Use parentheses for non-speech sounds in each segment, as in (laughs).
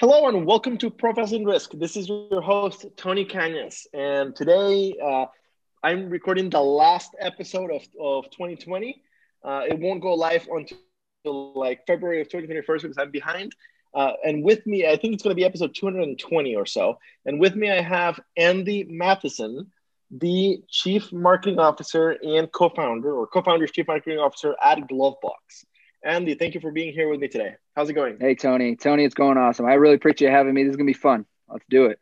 Hello and welcome to Processing Risk. This is your host, Tony Cañas. And today uh, I'm recording the last episode of, of 2020. Uh, it won't go live until like February of 2021 because I'm behind. Uh, and with me, I think it's going to be episode 220 or so. And with me, I have Andy Matheson, the Chief Marketing Officer and co founder, or co founder's Chief Marketing Officer at Glovebox. Andy, thank you for being here with me today. How's it going? Hey, Tony. Tony, it's going awesome. I really appreciate you having me. This is going to be fun. Let's do it.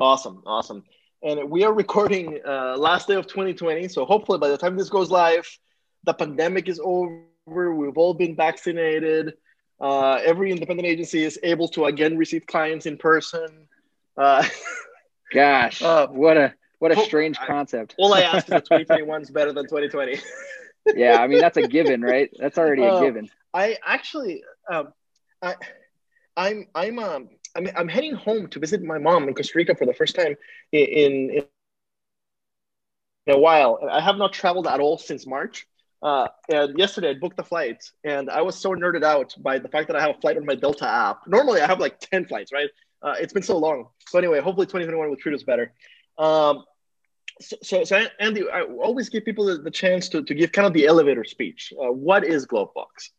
Awesome. Awesome. And we are recording uh, last day of 2020. So hopefully by the time this goes live, the pandemic is over. We've all been vaccinated. Uh, every independent agency is able to again receive clients in person. Uh, (laughs) Gosh, uh, what a what a strange concept. all I ask is that (laughs) 2021 is better than 2020. (laughs) yeah, I mean that's a given, right? That's already a uh, given. I actually, um, I, I'm I'm um I'm I'm heading home to visit my mom in Costa Rica for the first time in in, in a while. I have not traveled at all since March. Uh, and yesterday I booked the flight, and I was so nerded out by the fact that I have a flight on my Delta app. Normally I have like ten flights, right? Uh, it's been so long. So anyway, hopefully 2021 will treat us better. Um, so, so, so, Andy, I always give people the, the, chance to, to give kind of the elevator speech. Uh, what is Glovebox?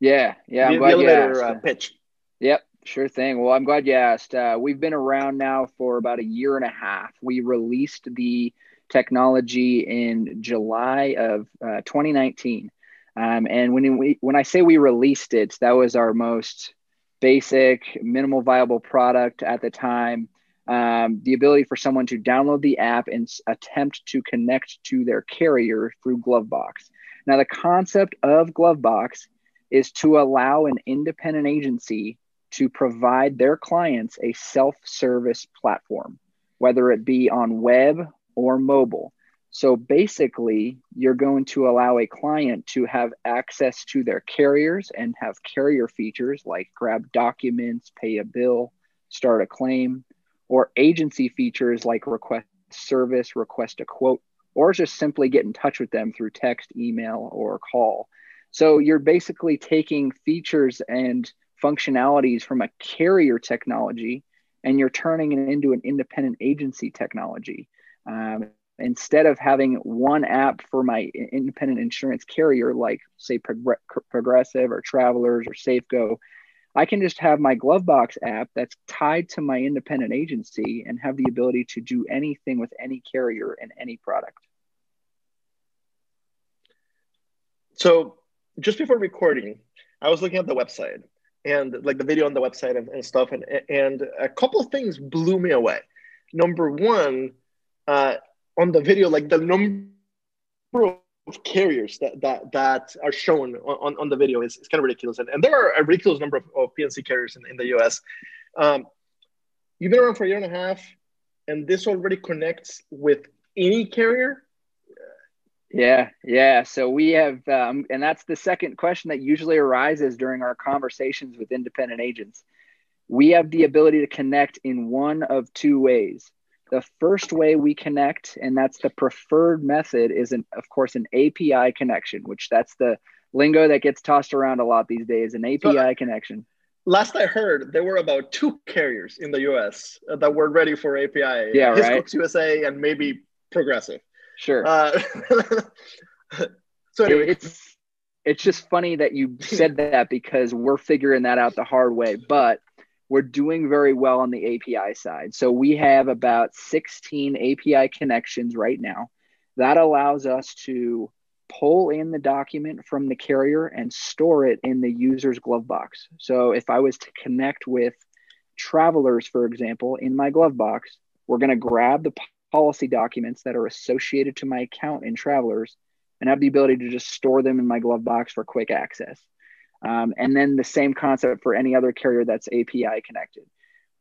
Yeah, yeah, I'm the, glad the elevator uh, pitch. Yep, sure thing. Well, I'm glad you asked. Uh, we've been around now for about a year and a half. We released the technology in July of uh, 2019, um, and when we when I say we released it, that was our most basic, minimal viable product at the time um, the ability for someone to download the app and attempt to connect to their carrier through Glovebox. Now, the concept of Glovebox is to allow an independent agency to provide their clients a self service platform, whether it be on web or mobile. So basically, you're going to allow a client to have access to their carriers and have carrier features like grab documents, pay a bill, start a claim, or agency features like request service, request a quote, or just simply get in touch with them through text, email, or call. So you're basically taking features and functionalities from a carrier technology and you're turning it into an independent agency technology. Um, instead of having one app for my independent insurance carrier, like say Progressive or Travelers or Safeco, I can just have my Glovebox app that's tied to my independent agency and have the ability to do anything with any carrier and any product. So, just before recording, I was looking at the website and like the video on the website and, and stuff, and and a couple things blew me away. Number one, uh, on the video, like the number of carriers that that that are shown on, on the video is, is kind of ridiculous. And, and there are a ridiculous number of, of P&C carriers in, in the us um, you've been around for a year and a half and this already connects with any carrier? Yeah yeah. So we have um, and that's the second question that usually arises during our conversations with independent agents. We have the ability to connect in one of two ways the first way we connect, and that's the preferred method, is an, of course an API connection, which that's the lingo that gets tossed around a lot these days. An API so, connection. Last I heard, there were about two carriers in the U.S. that were ready for API. Yeah, right. USA and maybe Progressive. Sure. Uh, (laughs) so anyway. it's it's just funny that you said that because we're figuring that out the hard way, but we're doing very well on the API side. So we have about 16 API connections right now. That allows us to pull in the document from the carrier and store it in the user's glove box. So if I was to connect with travelers, for example, in my glove box, we're going to grab the policy documents that are associated to my account in travelers and have the ability to just store them in my glove box for quick access. Um, and then the same concept for any other carrier that's API connected.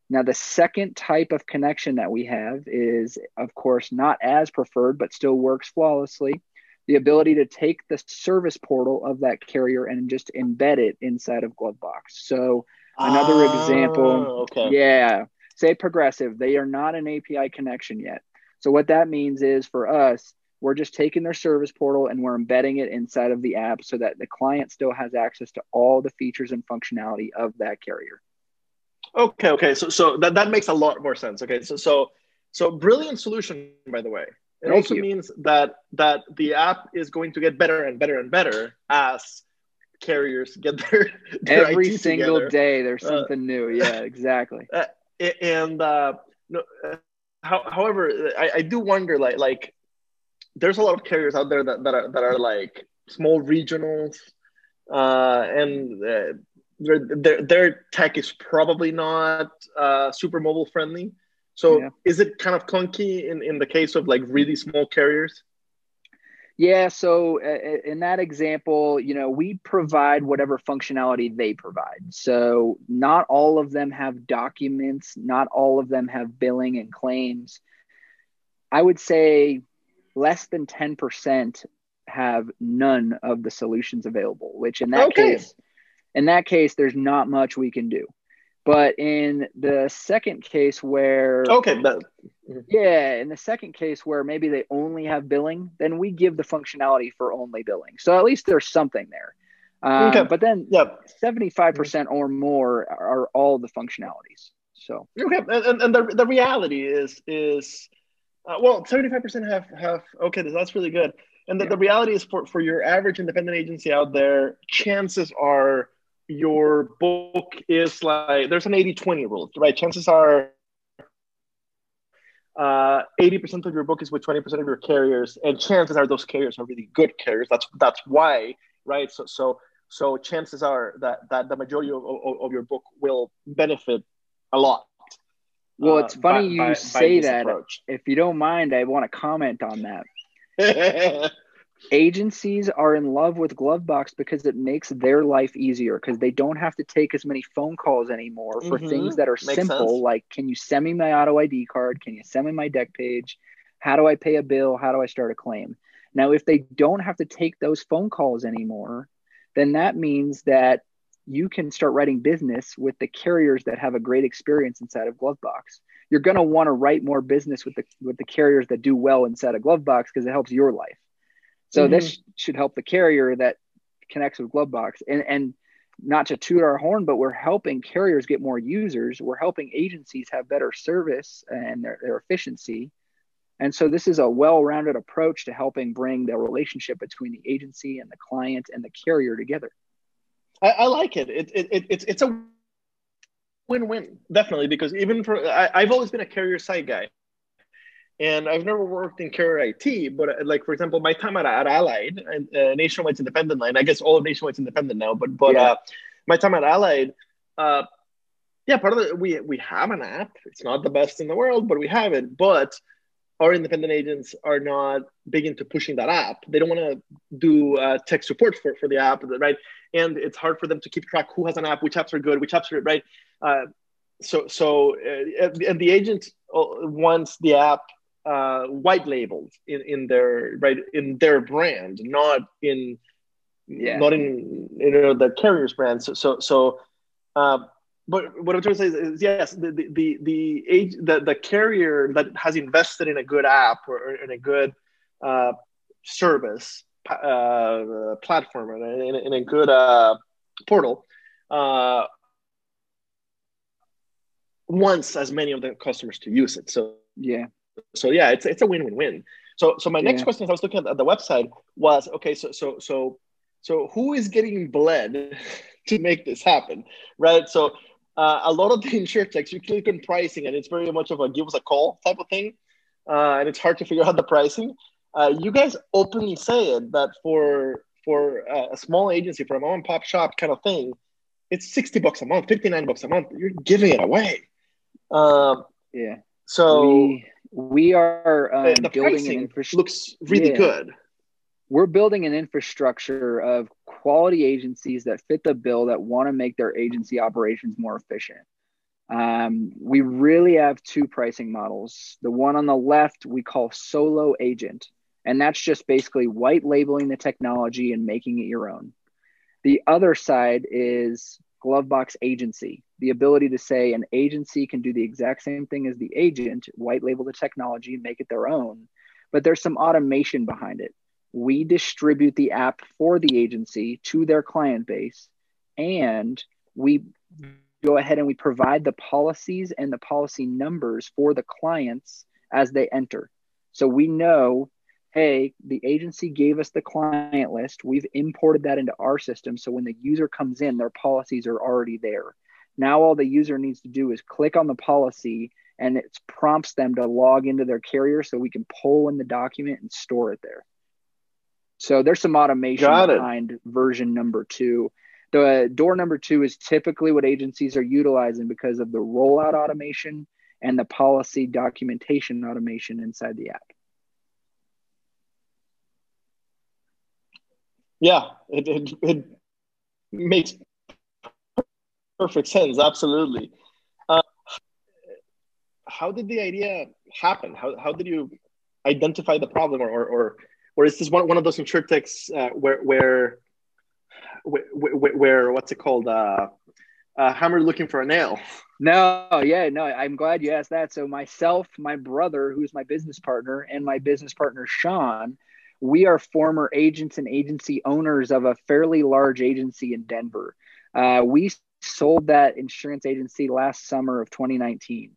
Now, the second type of connection that we have is, of course, not as preferred, but still works flawlessly. The ability to take the service portal of that carrier and just embed it inside of Glovebox. So, another oh, example, okay. yeah, say Progressive, they are not an API connection yet. So, what that means is for us, we're just taking their service portal and we're embedding it inside of the app so that the client still has access to all the features and functionality of that carrier. Okay, okay. So so that, that makes a lot more sense. Okay. So so so brilliant solution, by the way. It Thank also you. means that that the app is going to get better and better and better as carriers get their, (laughs) their every IT single together. day there's uh, something uh, new yeah (laughs) exactly uh, and uh, no, uh, how, however I, I do wonder like like there's a lot of carriers out there that, that are that are like small regionals uh, and uh, their, their, tech is probably not uh, super mobile friendly so yeah. is it kind of clunky in, in the case of like really small carriers yeah. So uh, in that example, you know, we provide whatever functionality they provide. So not all of them have documents, not all of them have billing and claims. I would say less than 10% have none of the solutions available, which in that okay. case, in that case, there's not much we can do. But in the second case where okay, but, yeah, in the second case where maybe they only have billing, then we give the functionality for only billing. So at least there's something there. Um, okay. But then, yep. 75% or more are all the functionalities. So okay, and, and the, the reality is is uh, well, 75% have have okay, that's really good. And the, yeah. the reality is for for your average independent agency out there, chances are your book is like there's an 80-20 rule, right? Chances are uh, 80% of your book is with 20% of your carriers, and chances are those carriers are really good carriers. That's that's why, right? So so so chances are that that the majority of, of, of your book will benefit a lot. Well, it's uh, funny by, you by, say by that. Approach. If you don't mind, I want to comment on that. (laughs) agencies are in love with Glovebox because it makes their life easier because they don't have to take as many phone calls anymore for mm-hmm. things that are makes simple sense. like can you send me my auto ID card? Can you send me my dec page? How do I pay a bill? How do I start a claim? Now, if they don't have to take those phone calls anymore, then that means that you can start writing business with the carriers that have a great experience inside of Glovebox. You're going to want to write more business with the with the carriers that do well inside of Glovebox because it helps your life. So mm-hmm. this should help the carrier that connects with Glovebox. And and not to toot our horn, but we're helping carriers get more users. We're helping agencies have better service and their, their efficiency. And so this is a well-rounded approach to helping bring the relationship between the agency and the client and the carrier together. I, I like it. It, it, it. It's it's a win-win definitely because even for I, I've always been a carrier side guy and I've never worked in carrier IT, but uh, like for example, my time at, at Allied and uh, Nationwide's independent line. I guess all of Nationwide's independent now, but but yeah. uh, my time at Allied, uh, yeah, part of it we we have an app. It's not the best in the world, but we have it. But our independent agents are not big into pushing that app. They don't want to do uh, tech support for, for the app, right? And it's hard for them to keep track who has an app, which apps are good, which apps are right. Uh, so so uh, and the agent uh, wants the app uh, white labeled in, in their right in their brand, not in yeah. not in you know the carrier's brand. So so so. But what I'm trying to say is, is yes, the the the the, age, the the carrier that has invested in a good app or in a good uh, service uh, platform and in, in, a good uh, portal uh, wants as many of the customers to use it. So yeah, so yeah, it's it's a win-win-win. So so my next yeah. question, as I was looking at the website, was okay. So so so so who is getting bled (laughs) to make this happen, right? So uh, a lot of the (laughs) insurtechs, you click on pricing, and it's very much of a give us a call type of thing, uh, and it's hard to figure out the pricing. Uh, you guys openly say it that for for a small agency, for a mom and pop shop kind of thing, it's sixty bucks a month, fifty nine bucks a month. You're giving it away. Um, yeah. So we, we are um, the building an infrastructure. Looks really yeah. good. We're building an infrastructure of quality agencies that fit the bill that want to make their agency operations more efficient. Um, we really have two pricing models. The one on the left we call solo agent, and that's just basically white labeling the technology and making it your own. The other side is Glovebox agency, the ability to say an agency can do the exact same thing as the agent, white label the technology, make it their own, but there's some automation behind it. We distribute the app for the agency to their client base, and we go ahead and we provide the policies and the policy numbers for the clients as they enter. So we know, hey, the agency gave us the client list. We've imported that into our system. So when the user comes in, their policies are already there. Now all the user needs to do is click on the policy and it prompts them to log into their carrier so we can pull in the document and store it there. So there's some automation behind version number two. The door number two is typically what agencies are utilizing because of the rollout automation and the policy documentation automation inside the app. Yeah, it, it, it makes perfect sense. Absolutely. Uh, how did the idea happen? How, how did you identify the problem, or, or, or, or is this one, one of those insurtechs uh, where, where, where, where, what's it called? Uh, uh, hammer looking for a nail. No, yeah, no, I'm glad you asked that. So myself, my brother, who's my business partner, and my business partner Sean, we are former agents and agency owners of a fairly large agency in Denver. Uh, we sold that insurance agency last summer of 2019.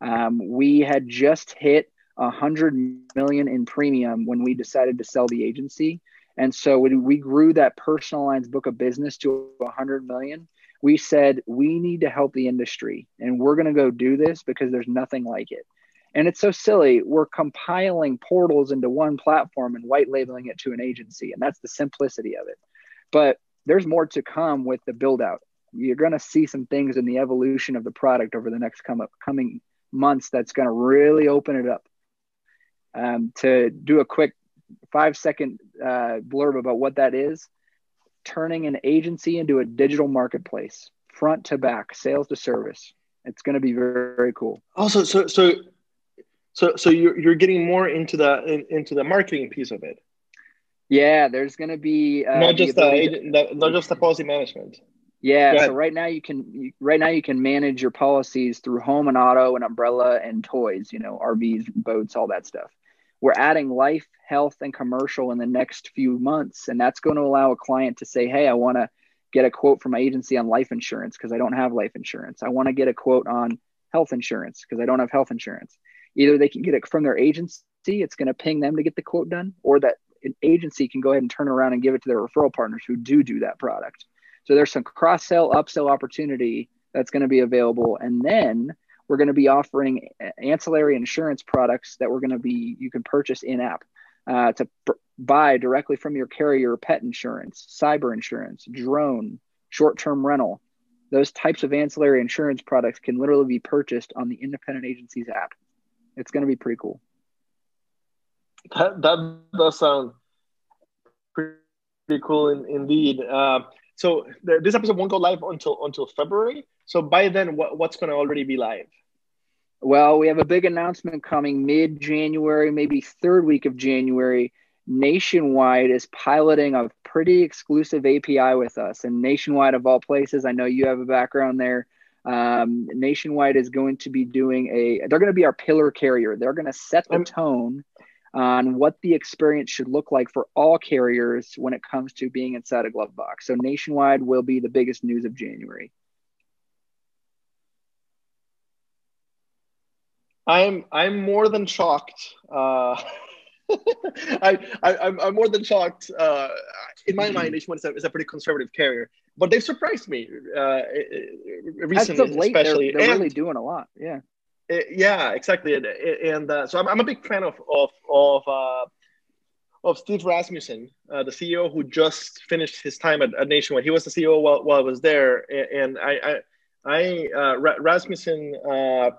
Um, we had just hit a hundred million in premium when we decided to sell the agency, and so when we grew that personal lines book of business to a hundred million, we said we need to help the industry, and we're going to go do this because there's nothing like it. And it's so silly. We're compiling portals into one platform and white labeling it to an agency, and that's the simplicity of it. But there's more to come with the build out you're going to see some things in the evolution of the product over the next come up, coming months that's going to really open it up. Um, to do a quick five second uh, blurb about what that is turning an agency into a digital marketplace, front to back, sales to service. It's going to be very, very cool. Also, so, so, so, so you're, you're getting more into the, in, into the marketing piece of it. Yeah, there's going to be uh, not just the, the, not just the policy management. Yeah. So right now you can right now you can manage your policies through home and auto and umbrella and toys, you know, RVs, boats, all that stuff. We're adding life, health, and commercial in the next few months, and that's going to allow a client to say, "Hey, I want to get a quote from my agency on life insurance because I don't have life insurance. I want to get a quote on health insurance because I don't have health insurance." Either they can get it from their agency, it's going to ping them to get the quote done, or that an agency can go ahead and turn around and give it to their referral partners who do do that product. So there's some cross sell, upsell opportunity that's going to be available. And then we're going to be offering ancillary insurance products that we're going to be, you can purchase in app uh, to pr- buy directly from your carrier pet insurance, cyber insurance, drone, short term rental. Those types of ancillary insurance products can literally be purchased on the independent agencies app. It's going to be pretty cool. That, that does sound pretty cool in, indeed. Uh, so the, this episode won't go live until until February. So by then, what, what's going to already be live? Well, we have a big announcement coming mid January, maybe third week of January. Nationwide is piloting a pretty exclusive API with us, and Nationwide, of all places, I know you have a background there. Um, Nationwide is going to be doing a. They're going to be our pillar carrier. They're going to set the tone on what the experience should look like for all carriers when it comes to being inside a glove box. So nationwide will be the biggest news of January. I'm I'm more than shocked. Uh, (laughs) I, I I'm, I'm more than shocked. Uh, in my mind, Nationwide is a, is a pretty conservative carrier, but they've surprised me uh, recently, late, especially. They're, they're really doing a lot. Yeah. Uh, yeah, exactly, and, and uh, so I'm, I'm a big fan of of of, uh, of Steve Rasmussen, uh, the CEO who just finished his time at, at, Nationwide. He was the CEO while, while I was there, and I I, I uh, Rasmussen uh,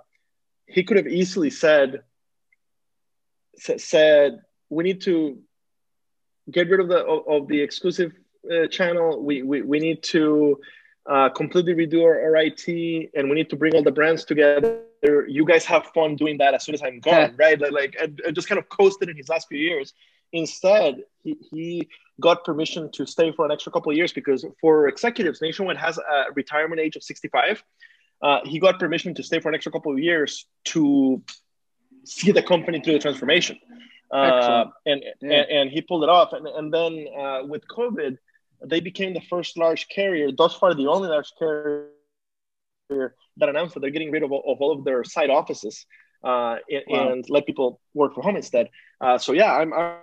he could have easily said said we need to get rid of the of, of the exclusive channel. We, we we need to uh, completely redo our, our, IT, and we need to bring all the brands together. You guys have fun doing that as soon as I'm gone, (laughs) right? Like, like I, I just kind of coasted in his last few years. Instead, he, he got permission to stay for an extra couple of years because for executives, Nationwide has a retirement age of 65. Uh, he got permission to stay for an extra couple of years to see the company through the transformation. uh, and, yeah. and, and he pulled it off. And and then uh, with COVID, they became the first large carrier, thus far the only large carrier that announced that they're getting rid of, of all of their side offices uh, and, wow. and, let people work from home instead. Uh, so yeah, I'm, I'm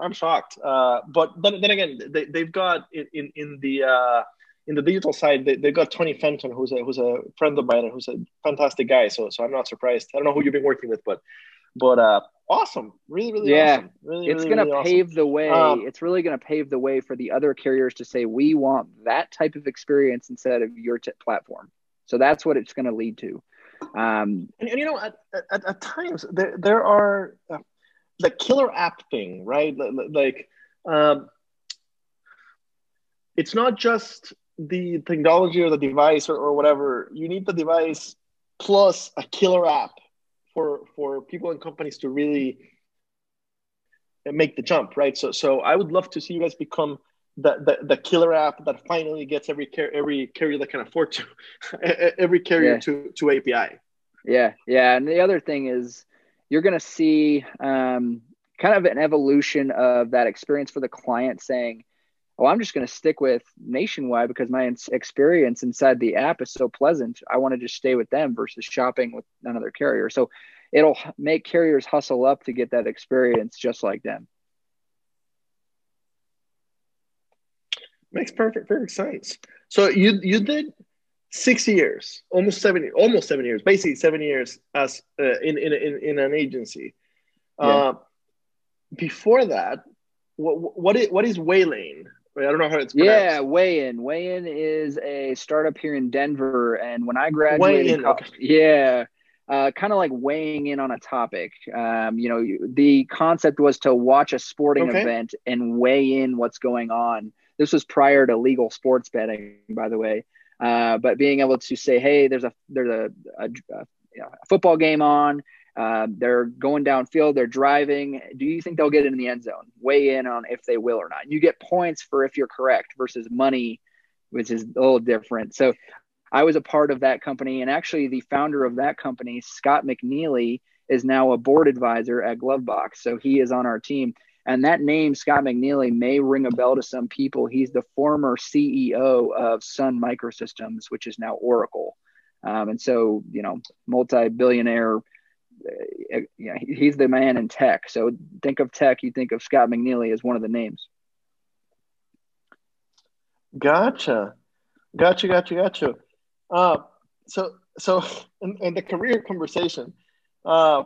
I'm, shocked. Uh, but then, then again, they, they've got in in, in the uh, in the digital side, they, they've got Tony Fenton, who's a who's a friend of mine and who's a fantastic guy. So so I'm not surprised. I don't know who you've been working with, but but uh, awesome, really really yeah. awesome. Really, it's really, gonna really pave awesome. the way. Um, it's really gonna pave the way for the other carriers to say we want that type of experience instead of your t- platform. So that's what it's going to lead to. Um, and, and, you know, at, at, at, times there, there are uh, the killer app thing, right? Like, um, it's not just the technology or the device or, or whatever. You need the device plus a killer app for for people and companies to really make the jump, right? So, so I would love to see you guys become the, the, the killer app that finally gets every car- every carrier that can afford to (laughs) every carrier yeah. to to API. Yeah, yeah, and the other thing is you're going to see um, kind of an evolution of that experience for the client saying, "Oh, I'm just going to stick with Nationwide because my experience inside the app is so pleasant. I want to just stay with them versus shopping with another carrier." So it'll make carriers hustle up to get that experience just like them. Makes perfect perfect sense. So you you did six years, almost seven, almost seven years, basically seven years as uh, in, in in in an agency. Yeah. Uh, before that, what what is what is Waylane? I don't know how it's pronounced. Yeah, Wayin. Wayin is a startup here in Denver, and when I graduated, yeah, uh, kind of like weighing in on a topic. Um, you know, the concept was to watch a sporting okay. event and weigh in what's going on this was prior to legal sports betting, by the way. Uh, but being able to say, hey, there's a there's a, a, a, football game on. Uh, they're going downfield. They're driving. Do you think they'll get in the end zone? Weigh in on if they will or not. You get points for if you're correct versus money, which is a little different. So I was a part of that company, and actually the founder of that company, Scott McNealy, is now a board advisor at Glovebox. So he is on our team. And that name, Scott McNealy, may ring a bell to some people. He's the former CEO of Sun Microsystems, which is now Oracle. Um, and so, you know, multi billionaire, uh, yeah, he's the man in tech. So think of tech, you think of Scott McNealy as one of the names. Gotcha. Gotcha, gotcha, gotcha. Uh, so, so (laughs) in, in the career conversation, uh,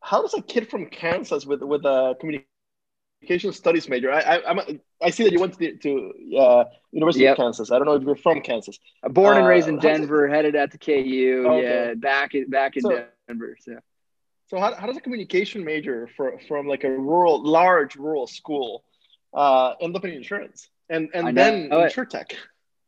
how does a kid from Kansas with with a communication studies major? I I, I'm, I see that you went to, the, to uh, University yep. of Kansas. I don't know if you're from Kansas. Born and raised in uh, Denver, headed out to KU. Okay. Yeah, back in back in so, Denver. So. So how, how does a communication major for, from like a rural, large rural school uh, end up in insurance and and then insure tech?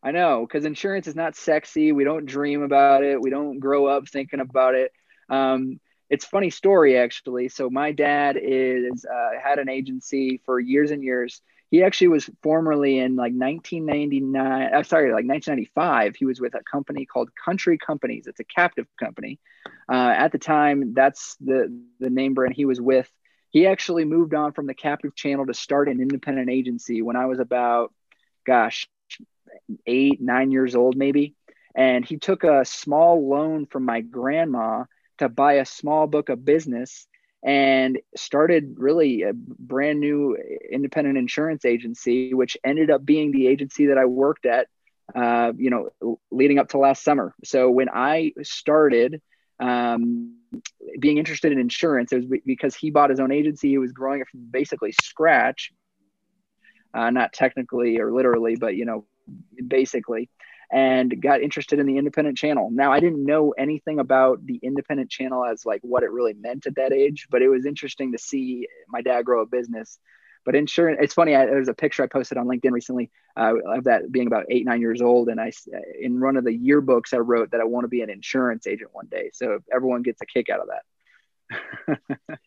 I know because insurance is not sexy. We don't dream about it. We don't grow up thinking about it. Um, it's funny story actually. So my dad is uh, had an agency for years and years. He actually was formerly in like 1999. Uh, sorry, like 1995. He was with a company called Country Companies. It's a captive company. Uh, at the time, that's the the name brand he was with. He actually moved on from the captive channel to start an independent agency when I was about, gosh, eight nine years old maybe. And he took a small loan from my grandma to buy a small book of business and started really a brand new independent insurance agency, which ended up being the agency that I worked at, uh, you know, leading up to last summer. So when I started um, being interested in insurance, it was because he bought his own agency. He was growing it from basically scratch, uh, not technically or literally, but you know, basically and got interested in the independent channel. Now, I didn't know anything about the independent channel as like what it really meant at that age, but it was interesting to see my dad grow a business. But insurance, it's funny. I, there's a picture I posted on LinkedIn recently uh, of that being about eight, nine years old, and I, in one of the yearbooks, I wrote that I want to be an insurance agent one day. So everyone gets a kick out of that. (laughs)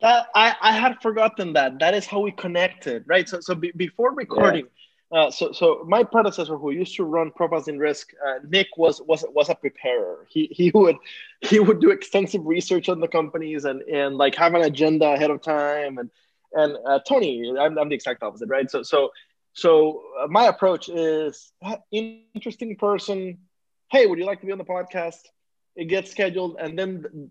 that I, I had forgotten that. That is how we connected, right? So, so be, before recording. Yeah Uh, so, so my predecessor, who used to run profiles in risk, uh, Nick was was was a preparer. He he would (laughs) he would do extensive research on the companies and and like have an agenda ahead of time. And and uh, Tony, I'm, I'm the exact opposite, right? So so so uh, my approach is interesting person. Hey, would you like to be on the podcast? It gets scheduled, and then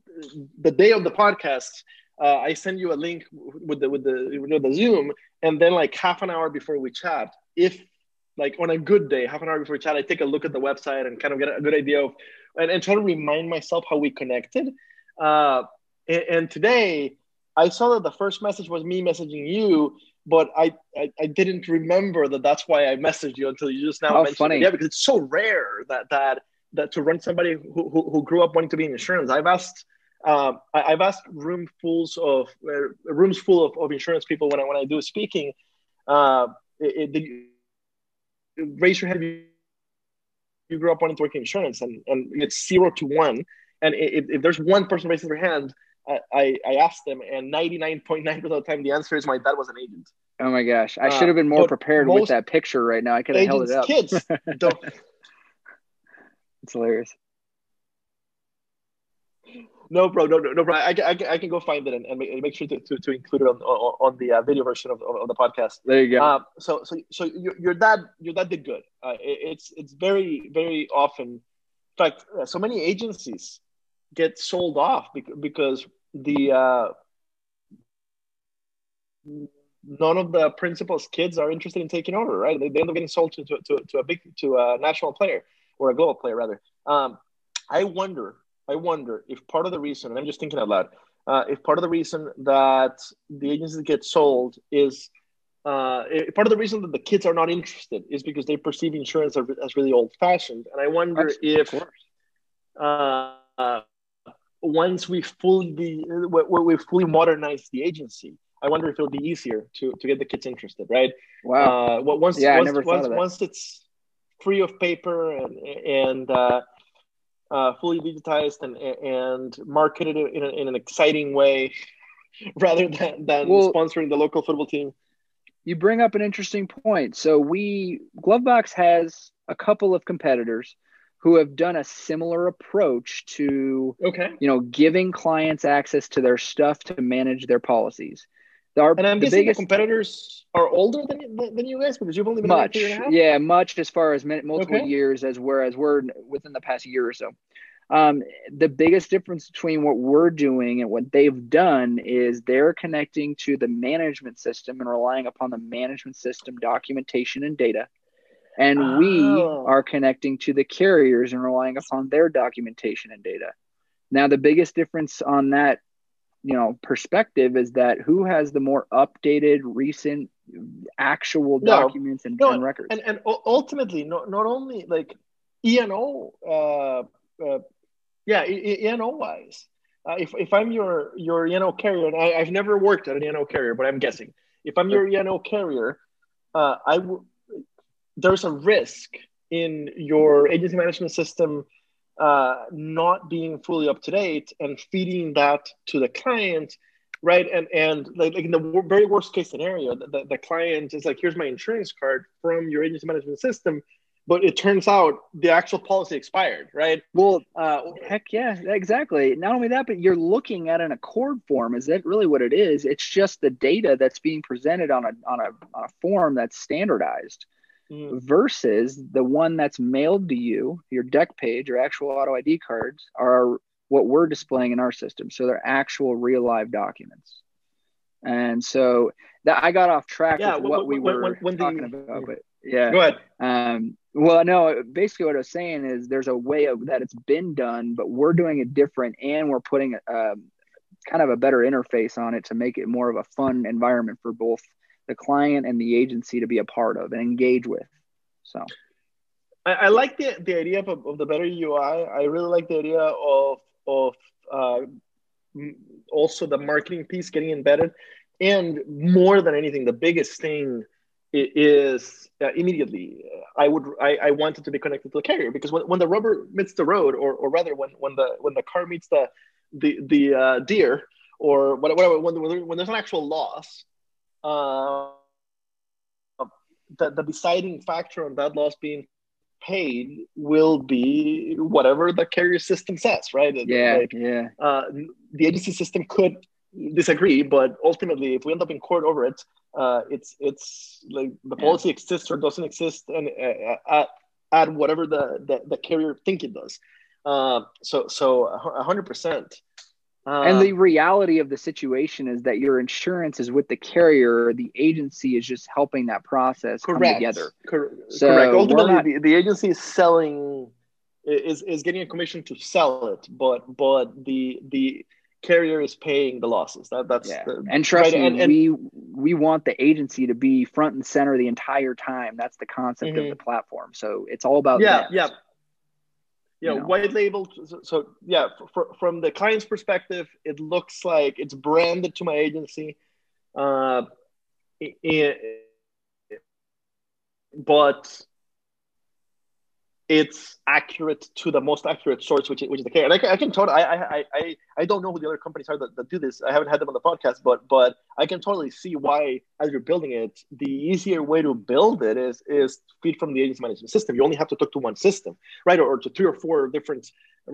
the, day of the podcast, uh, I send you a link with the with the with the Zoom, and then like half an hour before we chat, if like on a good day, half an hour before chat, I take a look at the website and kind of get a good idea of and, and try to remind myself how we connected. Uh, and, and, today, I saw that the first message was me messaging you, but I, I, I didn't remember that that's why I messaged you until you just now How mentioned funny. it. Yeah, because it's so rare that that that to run somebody who, who, who grew up wanting to be in insurance. I've asked um, I, have asked roomfuls of uh, rooms full of, of insurance people when I when I do speaking. Uh, it, it, raise your hand. You, you grew up wanting to work in insurance, and, and it's zero to one. And if, if there's one person raising their hand, I, I, I asked them, and 99.9% of the time, the answer is my dad was an agent. Oh my gosh. I should have been more uh, prepared with that picture right now. I could have held it up. Kids (laughs) don't. it's hilarious. No, bro, no, no, no, bro. I, I, I can go find it and, and make, sure to, to, to include it on, on, on the uh, video version of, of, the podcast. There you go. Um, so, so, so your, your dad, your dad did good. Uh, it, it's, it's very, very often, in fact, uh, so many agencies get sold off because the uh, none of the principals' kids are interested in taking over. Right? They, they end up getting sold to, to, to, to a big to a national player or a global player rather. Um, I wonder I wonder if part of the reason, and I'm just thinking out loud, uh, if part of the reason that the agencies get sold is uh, part of the reason that the kids are not interested is because they perceive insurance as really old fashioned. And I wonder if uh, once we fully we fully modernize the agency, I wonder if it'll be easier to, to get the kids interested, right? Wow. Uh, once yeah, once, once, once it's free of paper and and uh, fully digitized and and marketed in, a, in an exciting way (laughs) rather than, than well, sponsoring the local football team. You bring up an interesting point. So we Glovebox has a couple of competitors who have done a similar approach to okay. you know giving clients access to their stuff to manage their policies. Our, and I'm the guessing biggest, the competitors are older than, than you guys because you've only been much, yeah, much as far as multiple okay. years as whereas we're within the past year or so. Um, the biggest difference between what we're doing and what they've done is they're connecting to the management system and relying upon the management system documentation and data. And oh. we are connecting to the carriers and relying upon their documentation and data. Now, the biggest difference on that you know perspective is that who has the more updated recent actual no, documents and, no, and, records? and, and ultimately not, not only like e&o uh, uh, yeah e&o wise uh, if, if i'm your your e&o carrier and I, i've never worked at an e&o carrier but i'm guessing. If i'm your e&o carrier uh, I w- there's a risk in your agency management system uh, not being fully up to date and feeding that to the client right? And and like, like in the very worst case scenario the, the, the, client is like here's my insurance card from your agency management system but it turns out the actual policy expired right? Well uh, heck yeah exactly. Not only that but you're looking at an ACORD form. Is that really what it is? It's just the data that's being presented on a on a, on a form that's standardized mm. versus the one that's mailed to you, your deck page or actual auto ID cards are what we're displaying in our system. So they're actual real live documents. And so that I got off track yeah, with what when, we were when, when talking the, about, but yeah. Go ahead. Um, well, no, basically what I was saying is there's a way of that it's been done, but we're doing it different and we're putting a kind of a better interface on it to make it more of a fun environment for both the client and the agency to be a part of and engage with. So I, I like the, the idea of, of the better UI. I really like the idea of of uh, also the marketing piece getting embedded, and more than anything, the biggest thing is uh, immediately I would I, I wanted to be connected to the carrier because when, when the rubber meets the road, or, or rather when when the when the car meets the the the uh, deer, or whatever when, when there's an actual loss, uh, the, the deciding factor on that loss being paid will be whatever the carrier system says, right? Yeah, like, yeah. Uh, the agency system could disagree, but ultimately, if we end up in court over it, uh, it's it's like the policy yeah. exists or doesn't exist, and uh, at, at whatever the, the, the carrier think it does. Uh, so so hundred percent. Uh, and the reality of the situation is that your insurance is with the carrier. The agency is just helping that process correct. come together. Cor- so correct. Ultimately, not, the, the agency is selling is is getting a commission to sell it, but but the the carrier is paying the losses. That that's yeah. The, and trust right? me, and, and, we we want the agency to be front and center the entire time. That's the concept mm-hmm. of the platform. So it's all about yeah, yeah yeah, you know? white label. So, so yeah, for, from the client's perspective, it looks like it's branded to my agency. Uh, it, but it's accurate to the most accurate source, which is, which is the carrier. And I, I can totally, I, I, I, I don't know who the other companies are that, that do this. I haven't had them on the podcast, but but I can totally see why, as you're building it, the easier way to build it is is feed from the agency management system. You only have to talk to one system, right, or, or to three or four different,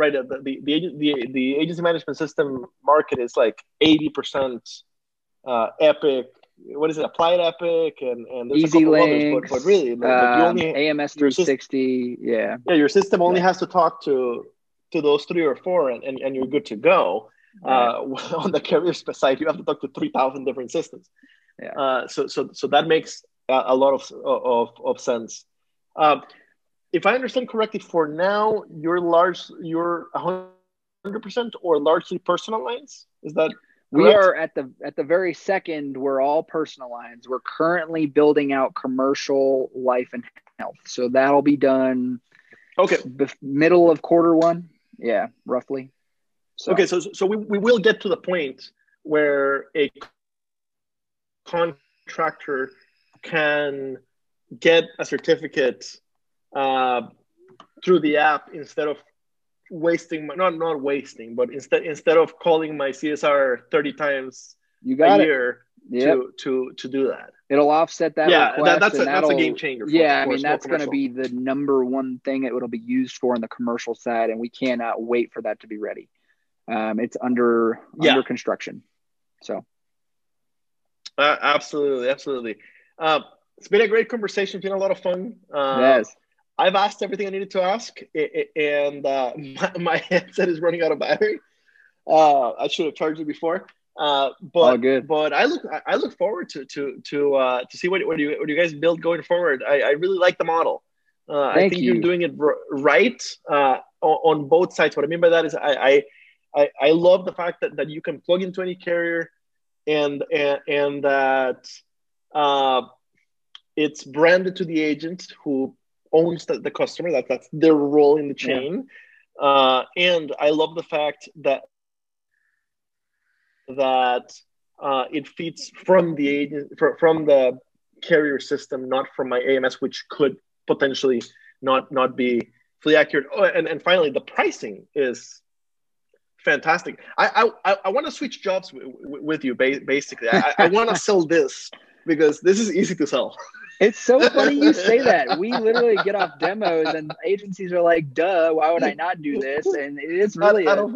right? The the the, the, the agency management system market is like eighty percent uh, Epic, what is it? Applied Epic and and there's Easy a couple Links, others, but, but really, um, you only AMS 360. yeah, yeah, your system only yeah. has to talk to to those three or four, and and, and you're good to go. Right. Uh, (laughs) on the carrier side, you have to talk to three thousand different systems. Yeah. Uh, so so so that makes a, a lot of of of sense. Uh, if I understand correctly, for now, you're large, you're 100% or largely personal lines. Is that we are at the at the very second we're all personal lines we're currently building out commercial life and health. So that'll be done okay. middle of quarter one. Yeah roughly. So. okay so so we, we will get to the point where a contractor can get a certificate uh, through the app instead of wasting my, not not wasting, but instead instead of calling my CSR thirty times you got a it. year yep. to to to do that. It'll offset that. Yeah, that, that's a, that's a game changer. yeah, I mean that's going to be the number one thing it will be used for in the commercial side, and we cannot wait for that to be ready. Um, it's under yeah. under construction, so. Uh, absolutely, absolutely. Uh, it's been a great conversation. It's been a lot of fun. Uh, yes. I've asked everything I needed to ask, and uh, (laughs) my, my, headset is running out of battery. Uh, I should have charged it before. Uh, but good. but I look I look forward to to to uh, to see what, what you what you guys build going forward. I, I really like the model. Uh, I think you. are doing it r- right uh, on both sides. What I mean by that is I, I I love the fact that, that you can plug into any carrier, and and and that uh, it's branded to the agent who owns the, the customer. That that's their role in the chain. Yeah. Uh, and I love the fact that that uh, it feeds from the agent from the carrier system, not from my AMS, which could potentially not not be fully accurate. Oh, and and finally, the pricing is fantastic. I I, I want to switch jobs w- w- with you. Basically, I, I want to (laughs) sell this because this is easy to sell. It's so funny you say that. (laughs) We literally get off demos and agencies are like, duh, why would I not do this? And it's really I, don't,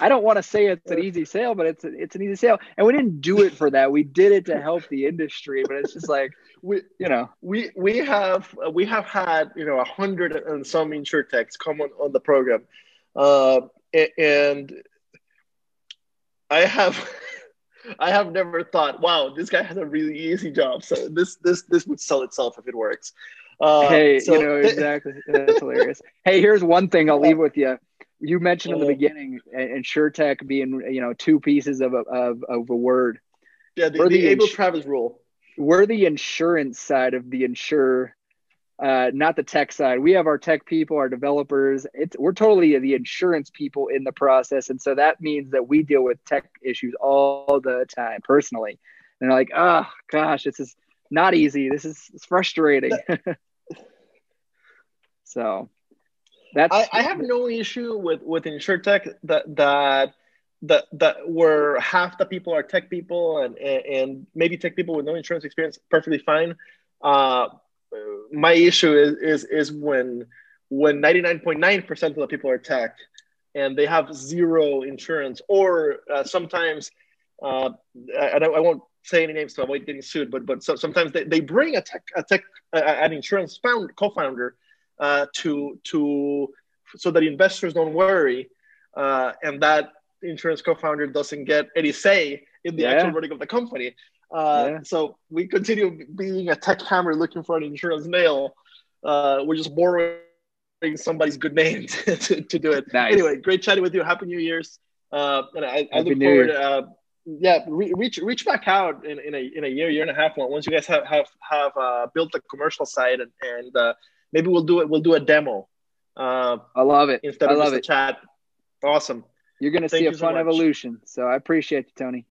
I don't want to say it's an easy sale, but it's it's an easy sale. And we didn't do it for that. We did it to help the industry, but it's just like we you know we we have we have had you know a hundred and some insure techs come on, on the program. Uh, and I have (laughs) I have never thought, wow, this guy has a really easy job. So this this this would sell itself if it works. Uh, hey, so, you know (laughs) exactly. That's hilarious. Hey, here's one thing I'll leave with you. You mentioned in the beginning, and InsureTech being you know two pieces of a, of, of a word. Yeah, the, the, the Abel Travis rule. We're the insurance side of the insure uh, not the tech side. We have our tech people, our developers. It's we're totally the insurance people in the process, and so that means that we deal with tech issues all the time personally. And they're like, oh gosh, this is not easy. This is frustrating. (laughs) so that's I, I, have no issue with with tech that that that that where half the people are tech people and and, and maybe tech people with no insurance experience perfectly fine. Uh, my issue is is is when when 99.9% of the people are tech and they have zero insurance or uh, sometimes uh, I, I, won't say any names to avoid getting sued but but so, sometimes they, they bring a tech a tech uh, an insurance found co-founder uh, to to so that investors don't worry uh, and that insurance co-founder doesn't get any say in the yeah. actual running of the company uh, yeah. so we continue being a tech hammer looking for an insurance nail we're just borrowing somebody's good name to, (laughs) to, to do it. Nice. Anyway, great chatting with you. Happy New Year's. Uh, and I, I look New forward. Uh, yeah, re- reach reach back out in, in a in a year, year and a half once you guys have have have uh, built the commercial side and and uh, maybe we'll do it. We'll do a demo. Uh, I love it. Instead I of love just it. a chat. Awesome. You're going to see a fun evolution. So I appreciate you, Tony.